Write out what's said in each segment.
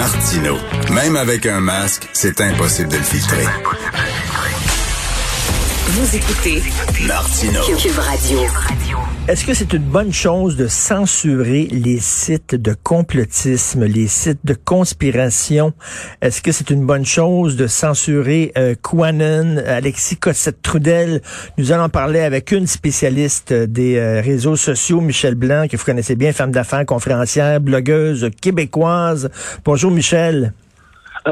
Martino. Même avec un masque, c'est impossible de le filtrer. Vous écoutez Martino. Cube Radio. Est-ce que c'est une bonne chose de censurer les sites de complotisme, les sites de conspiration? Est-ce que c'est une bonne chose de censurer euh, Quanon, Alexis Cossette-Trudel? Nous allons parler avec une spécialiste des euh, réseaux sociaux, Michel Blanc, que vous connaissez bien, femme d'affaires, conférencière, blogueuse québécoise. Bonjour Michel.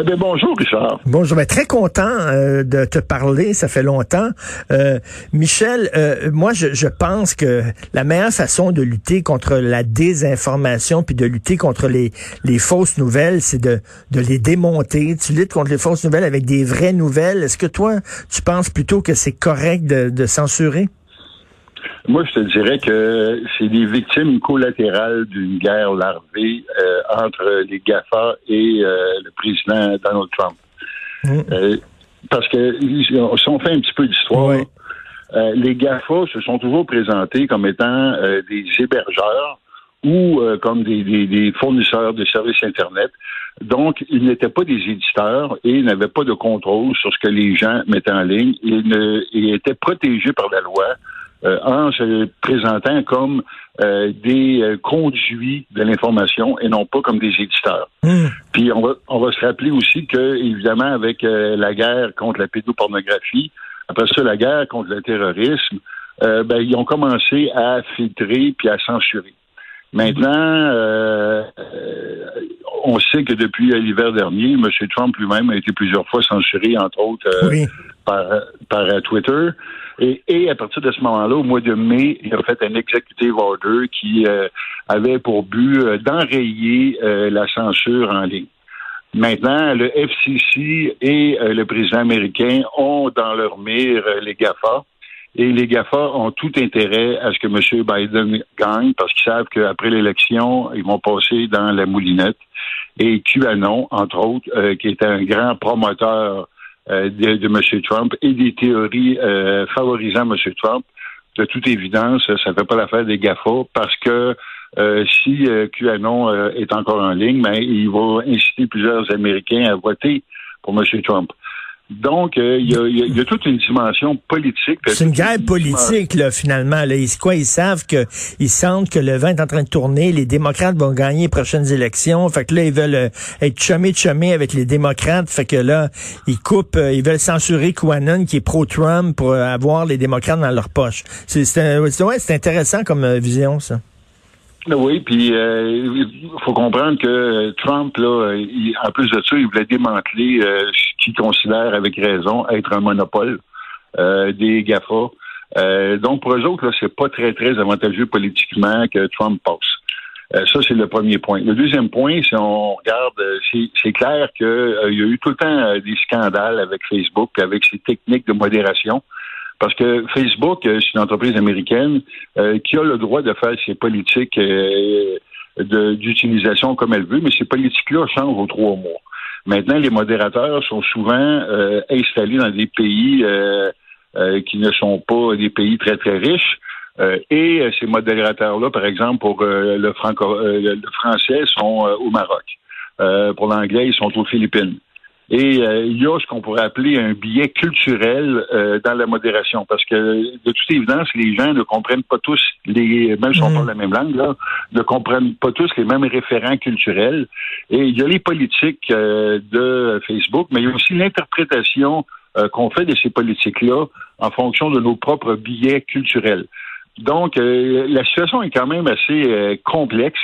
Eh bien, bonjour, Richard. Bonjour, ben, très content euh, de te parler, ça fait longtemps. Euh, Michel, euh, moi, je, je, pense que la meilleure façon de lutter contre la désinformation puis de lutter contre les, les fausses nouvelles, c'est de, de les démonter. Tu luttes contre les fausses nouvelles avec des vraies nouvelles. Est-ce que toi, tu penses plutôt que c'est correct de, de censurer? Moi, je te dirais que c'est des victimes collatérales d'une guerre larvée euh, entre les GAFA et euh, le président Donald Trump. Mmh. Euh, parce que si on fait un petit peu d'histoire, les GAFA se sont toujours présentés comme étant des hébergeurs ou comme des, des- des fournisseurs de services Internet. Donc, ils n'étaient pas des éditeurs et ils n'avaient pas de contrôle sur ce que les gens mettaient en ligne. Ils, ne, ils étaient protégés par la loi en se présentant comme euh, des euh, conduits de l'information et non pas comme des éditeurs. Mmh. Puis on va, on va se rappeler aussi que, évidemment, avec euh, la guerre contre la pédopornographie, après ça, la guerre contre le terrorisme, euh, ben, ils ont commencé à filtrer puis à censurer. Maintenant, euh, euh, on sait que depuis l'hiver dernier, M. Trump lui-même a été plusieurs fois censuré, entre autres, euh, Oui. par, par euh, Twitter. Et, et à partir de ce moment-là, au mois de mai, il a fait un executive order qui euh, avait pour but euh, d'enrayer euh, la censure en ligne. Maintenant, le FCC et euh, le président américain ont dans leur mire euh, les GAFA. Et les GAFA ont tout intérêt à ce que M. Biden gagne parce qu'ils savent qu'après l'élection, ils vont passer dans la moulinette. Et QAnon, entre autres, euh, qui est un grand promoteur de, de M. Trump et des théories euh, favorisant M. Trump, de toute évidence, ça ne fait pas l'affaire des GAFA parce que euh, si euh, QAnon euh, est encore en ligne, mais il va inciter plusieurs Américains à voter pour M. Trump. Donc, euh, il y, a, y a- y a toute une dimension politique. C'est une guerre politique, là, finalement. Là. Ils, quoi, ils savent que ils sentent que le vent est en train de tourner, les démocrates vont gagner les prochaines élections. Fait que là, ils veulent euh, être chumés chumés avec les démocrates. Fait que là, ils coupent, euh, ils veulent censurer Quanon, qui est pro-Trump, pour euh, avoir les démocrates dans leur poche. C'est ouais, intéressant comme euh, vision, ça. Oui, puis euh, il faut comprendre que euh, Trump, là, il- en plus de ça, il voulait démanteler euh, considère avec raison être un monopole euh, des GAFA. Euh, donc pour eux autres, là, c'est pas très, très avantageux politiquement que Trump passe. Euh, ça, c'est le premier point. Le deuxième point, si on regarde, euh, c'est, clair qu'il y a eu tout le temps euh, des scandales avec Facebook, avec ses techniques de modération. Parce que Facebook, euh, c'est une entreprise américaine euh, qui a le droit de faire ses politiques euh, d'utilisation comme elle veut, mais ces politiques-là changent aux trois mois. Maintenant, les modérateurs sont souvent euh, installés dans des pays euh, euh, qui ne sont pas des pays très, très riches. Euh, et euh, ces modérateurs-là, par exemple, pour euh, le, franco le français, sont au Maroc. Pour l'anglais, ils sont aux Philippines. Et euh, il y a ce qu'on pourrait appeler un biais culturel euh, dans la modération, parce que de toute évidence, les gens ne comprennent pas tous les, même si on Mm. parle la même langue, là, ne comprennent pas tous les mêmes référents culturels. Et il y a les politiques euh, de Facebook, mais il y a aussi l'interprétation qu'on fait de ces politiques-là en fonction de nos propres biais culturels. Donc, la situation est quand même assez complexe.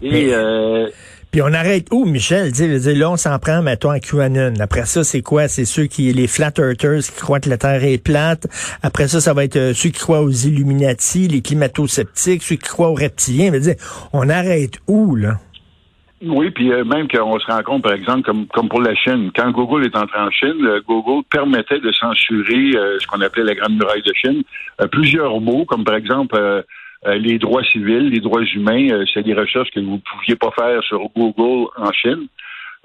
Et Mais- euh, Puis on arrête où, Michel? Dis, dis, là, on s'en prend, mettons, à QAnon. Après ça, c'est quoi? C'est ceux qui, les flat earthers qui croient que la Terre est plate. Après ça, ça va être euh, ceux qui croient aux Illuminati, les climato-sceptiques, ceux qui croient aux reptiliens. Dis, on arrête où, là? Oui, puis euh, même qu'on se rend compte, par exemple, comme, pour la Chine, quand Google est entré en Chine, Google permettait de censurer euh, ce qu'on appelait la Grande Muraille de Chine, euh, plusieurs mots, comme par exemple les droits civils, les droits humains, euh, c'est des recherches que vous ne pouviez pas faire sur Google en Chine.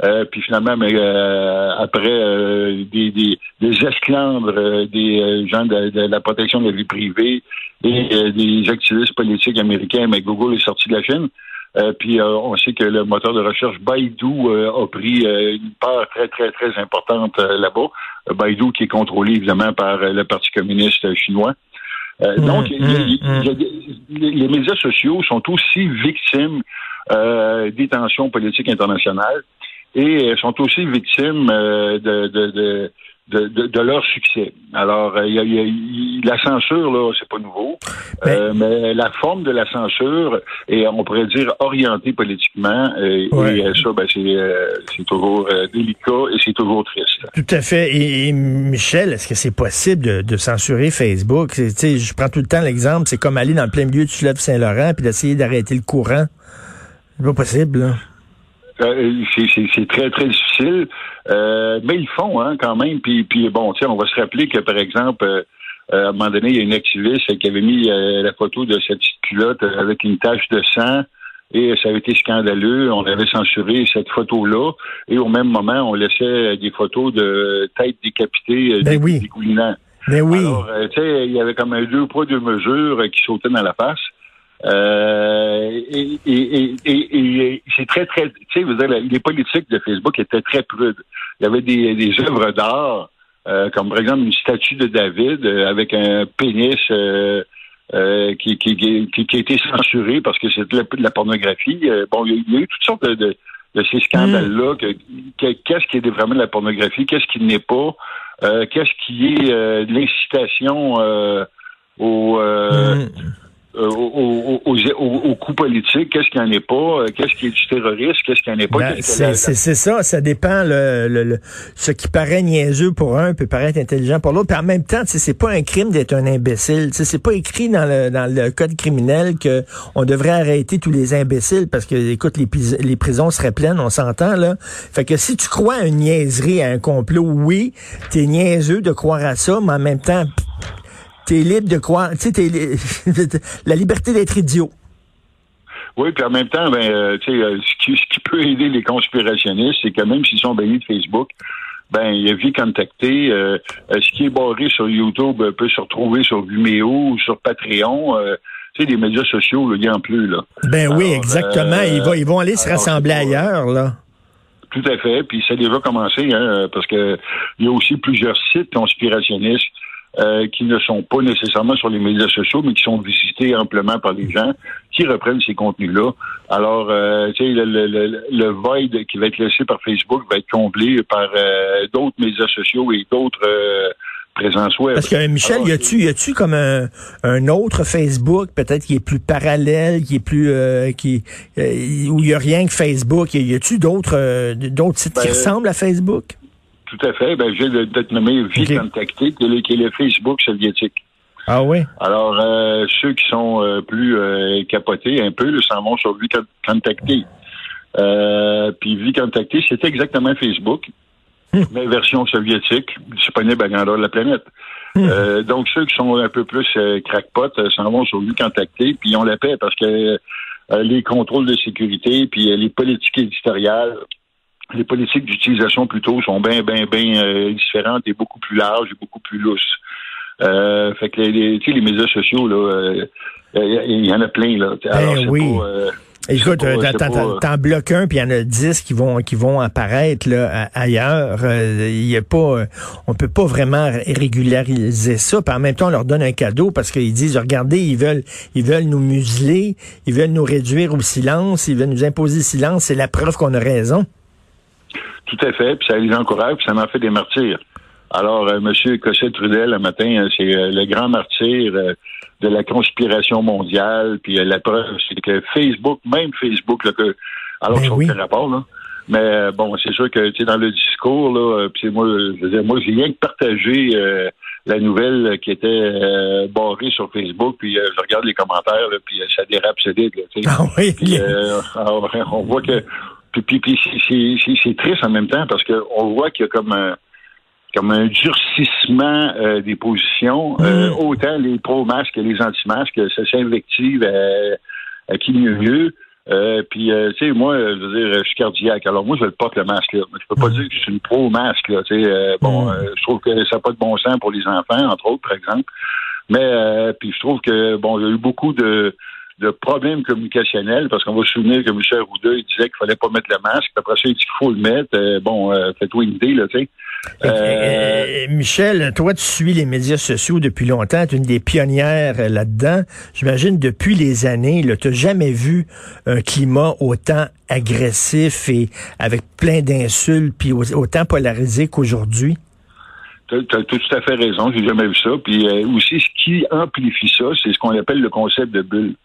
Euh, puis finalement, mais, euh, après euh, des, des, des esclandres, euh, des euh, gens de, la protection de la vie privée et euh, des activistes politiques américains, mais Google est sorti de la Chine. puis on sait que le moteur de recherche Baidu a pris une part très, très, très importante là-bas. Baidu qui est contrôlé évidemment par le Parti communiste chinois. Donc, les médias sociaux sont aussi victimes des tensions politiques internationales et sont aussi victimes de, de de, de, leur succès. Alors, il euh, y, a, la censure, là, c'est pas nouveau, euh, mais la forme de la censure est, on pourrait dire, orientée politiquement, et, ça, ben, c'est toujours délicat et c'est toujours triste. Tout à fait. Et, Michel, est-ce que c'est possible de, censurer Facebook? Je prends tout le temps l'exemple, c'est comme aller dans le plein milieu du fleuve Saint-Laurent puis d'essayer d'arrêter le courant. C'est pas possible, là. Euh, c'est très, très difficile. Euh, mais ils font, hein, quand même. Puis, puis bon, on va se rappeler que, par exemple, euh, à un moment donné, il y a une activiste qui avait mis la photo de cette petite culotte avec une tache de sang. Et ça avait été scandaleux. On avait censuré cette photo-là. Et au même moment, on laissait des photos de têtes décapitées ben oui. dégoulinant. Ben oui. Alors, tu sais, il y avait comme un deux poids, deux mesures qui sautaient dans la face. Euh, et, et, et, c'est très, très, tu sais, les politiques de Facebook étaient très prudes. Il y avait des, des œuvres d'art, euh, comme par exemple une statue de David euh, avec un pénis euh, qui, qui, qui, qui, a été censuré parce que c'était de, la pornographie. bon, il y, a, eu toutes sortes de, de, ces scandales-là. Mm. qu'est-ce qui est vraiment de la pornographie? Qu'est-ce qui n'est pas? qu'est-ce qui est de l'incitation au... Mm. Euh, aux, aux, coups politiques, qu'est-ce qu'il n'y en est pas, euh, qu'est-ce qui est du terrorisme, qu'est-ce qu'il n'y en est pas. Ben, c'est ça, ça dépend. Le, le, ce qui paraît niaiseux pour un peut paraître intelligent pour l'autre. Puis en même temps, c'est pas un crime d'être un imbécile. C'est pas écrit dans le, dans le code criminel que on devrait arrêter tous les imbéciles parce que, écoute, les, les prisons seraient pleines, on s'entend là. Fait que si tu crois à une niaiserie, à un complot, oui, t'es niaiseux de croire à ça, mais en même temps, t'es libre de croire, tu sais, la liberté d'être idiot. Oui, puis en même temps, ben, euh, tu sais, euh, ce qui, ce qui peut aider les conspirationnistes, c'est que même s'ils sont bannis de Facebook, ben, il y a vie contactée. Euh, ce qui est barré sur YouTube peut se retrouver sur Vimeo ou sur Patreon. tu sais, les médias sociaux, il n'y en plus, là. Ben oui, exactement. ils, vont, ils vont aller se rassembler ailleurs, là. Tout à fait. Puis ça a déjà commencé, hein, parce que il y a aussi plusieurs sites conspirationnistes euh, qui ne sont pas nécessairement sur les médias sociaux, mais qui sont visités amplement par les gens qui reprennent ces contenus-là. Alors, euh, tu sais, le, le, le, void qui va être laissé par Facebook va être comblé par euh, d'autres médias sociaux et d'autres présences web. Parce que Michel, y a-tu y a-tu comme un, un, autre Facebook peut-être qui est plus parallèle, qui est plus qui où il y a rien que Facebook, y a-tu d'autres d'autres sites qui ben, ressemblent à Facebook? Tout à fait. Ben, je viens de, te nommer Vie Contacté, qui est le Facebook soviétique. Ah oui? Alors, euh, ceux qui sont euh, plus euh, capotés un peu, s'en vont sur Vie Contacté. puis Vie Contacté, c'était exactement Facebook, hmm. mais version soviétique, disponible à grandeur de la planète. Hmm. donc, ceux qui sont un peu plus crackpot s'en vont sur Vie Contacté, puis ils ont la paix parce que les contrôles de sécurité, puis les politiques éditoriales, les politiques d'utilisation plutôt sont bien, bien, bien euh, différentes et beaucoup plus larges et beaucoup plus lousses. Euh, fait que les, les médias sociaux, là, euh, il y en a plein, là. Ben oui. Écoute, t'en bloques un, puis il y en a dix qui vont qui vont apparaître là, ailleurs. Il y a pas, on peut pas vraiment régulariser ça. Puis en même temps, on leur donne un cadeau parce qu'ils disent, regardez, ils veulent ils veulent nous museler, ils veulent nous réduire au silence, ils veulent nous imposer le silence. C'est la preuve qu'on a raison. Tout à fait, puis ça les encourage, puis ça en fait des martyrs. Alors, euh, M. Cosset-Trudel, le matin, euh, c'est euh, le grand martyr de la conspiration mondiale, puis la preuve, c'est que Facebook, même Facebook, là, que, alors ben oui. rapport, là, mais bon, c'est sûr que tu sais dans le discours là, puis moi, je veux dire, moi j'ai rien que partagé la nouvelle qui était barrée sur Facebook, puis je regarde les commentaires, là, puis ça dérape, c'est sais. Ah oui. on voit que puis, puis, c'est triste en même temps parce qu'on voit qu'il y a comme un, comme un durcissement euh, des positions, euh, mm. autant les pro-masques que les anti-masques, ça s'invective à, qui mieux mieux. Euh, puis, tu sais, moi, je veux dire, je suis cardiaque. Alors, moi, je le porte le masque, là. Je peux pas mm. dire que je suis une pro-masque, là. Tu sais, bon, mm. je trouve que ça n'a pas de bon sens pour les enfants, entre autres, par exemple. Mais, puis, je trouve que, bon, il y a eu beaucoup de, de problèmes communicationnels, parce qu'on va se souvenir que M. Arruda, il disait qu'il fallait pas mettre le masque. Après ça, il dit qu'il faut le mettre. Euh, bon, euh, fais-toi une idée, là, tu sais. Euh, Michel, toi, tu suis les médias sociaux depuis longtemps. Tu es une des pionnières là-dedans. J'imagine, depuis les années, tu n'as jamais vu un climat autant agressif et avec plein d'insultes, puis autant polarisé qu'aujourd'hui? Tu as, tout à fait raison, j'ai jamais vu ça. Puis aussi, ce qui amplifie ça, c'est ce qu'on appelle le concept de bulle.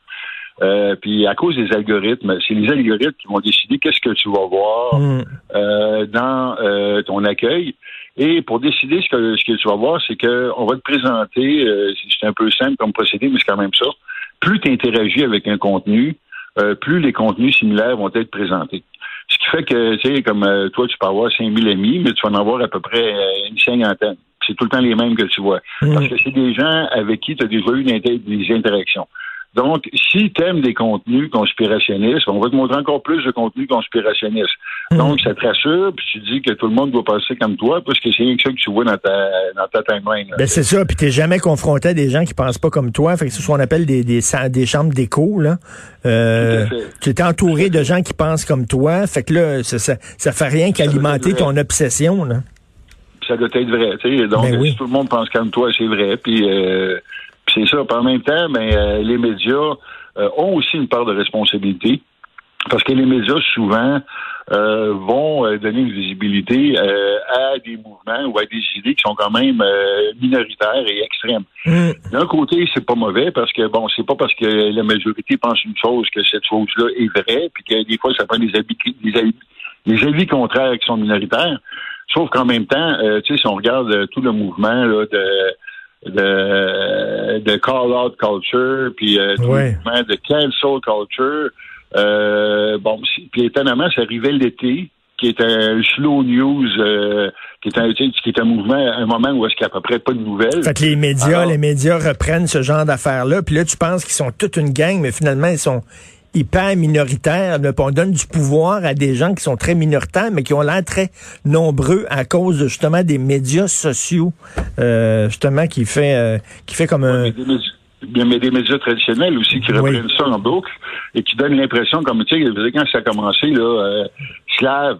Euh, puis à cause des algorithmes, c'est les algorithmes qui vont décider qu'est-ce que tu vas voir mm. euh, dans euh, ton accueil. Et pour décider ce que, ce que tu vas voir, c'est qu'on va te présenter, c'est un peu simple comme procédé, mais c'est quand même ça. Plus tu interagis avec un contenu, plus les contenus similaires vont être présentés. Ce qui fait que, tu sais, comme toi, tu peux avoir 5000 amis, mais tu vas en avoir à peu près une cinquantaine. C'est tout le temps les mêmes que tu vois. Mm. Parce que c'est des gens avec qui tu as déjà eu des interactions. Donc, si tu aimes des contenus conspirationnistes, on va te montrer encore plus de contenus conspirationnistes. Hmm. Donc, ça te rassure, puis tu dis que tout le monde doit passer comme toi, parce que c'est rien que ça que tu vois dans ta, dans ta timeline. Ben, c'est ça, puis t'es jamais confronté à des gens qui pensent pas comme toi. Fait que c'est ce qu'on appelle des, des, des chambres d'écho, là. Euh, tu es entouré de gens qui pensent comme toi. Fait que là, ça, ça, ça fait rien qu'alimenter ton obsession, là. Ça doit être vrai, tu sais. Donc, ben si tout le monde pense comme toi, c'est vrai. Puis, euh, c'est ça. en même temps, ben, euh, les médias euh, ont aussi une part de responsabilité. Parce que les médias, souvent, euh, vont donner une visibilité à des mouvements ou à des idées qui sont quand même minoritaires et extrêmes. Mm. D'un côté, c'est pas mauvais parce que bon, c'est pas parce que la majorité pense une chose que cette chose-là est vraie, puis que des fois, ça prend des avis, des avis, des avis contraires qui sont minoritaires. Sauf qu'en même temps, tu sais, si on regarde tout le mouvement là, de de, de call-out culture, puis euh, de cancel culture. Euh, bon, puis étonnamment, ça arrivait l'été, qui est un slow news, euh, qui, est un, qui est un mouvement, un moment où est-ce qu'il n'y a à peu près pas de nouvelles. Fait que les médias, les médias reprennent ce genre d'affaires-là, puis là, tu penses qu'ils sont toute une gang, mais finalement, ils sont hyper minoritaire. On donne du pouvoir à des gens qui sont très minoritaires, mais qui ont l'air très nombreux à cause justement des médias sociaux, euh, justement qui fait euh, qui fait comme un. Mais des médias traditionnels aussi qui reprennent ça en boucle et qui donnent l'impression, comme tu sais, quand ça a commencé, là, euh, slave,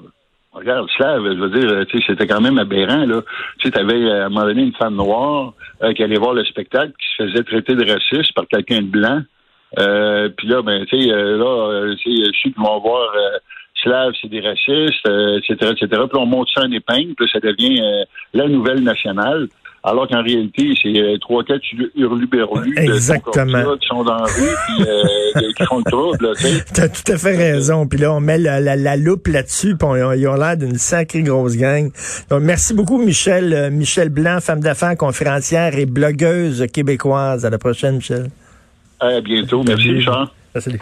regarde, slave, je veux dire, tu sais, c'était quand même aberrant, là. Tu sais, t'avais à un moment donné une femme noire qui allait voir le spectacle, qui se faisait traiter de raciste par quelqu'un de blanc. Euh, puis là, ben, tu sais, euh, là, euh, je sais qu'ils vont voir euh, Slav, c'est des racistes, etc., etc. Puis on monte ça en épingle, puis ça devient la nouvelle nationale. Alors qu'en réalité, c'est trois, quatre hurluberlus Exactement. qui sont dans la rue puis euh, qui font le trouble. Tu as tout à fait raison. Puis là, on met la, la, loupe là-dessus, puis ils ont l'air d'une sacrée grosse gang. Donc, merci beaucoup, Michel. Michel Blanc, femme d'affaires, conférencière et blogueuse québécoise. À la prochaine, Michel. À bientôt. Merci, Jean. Salut.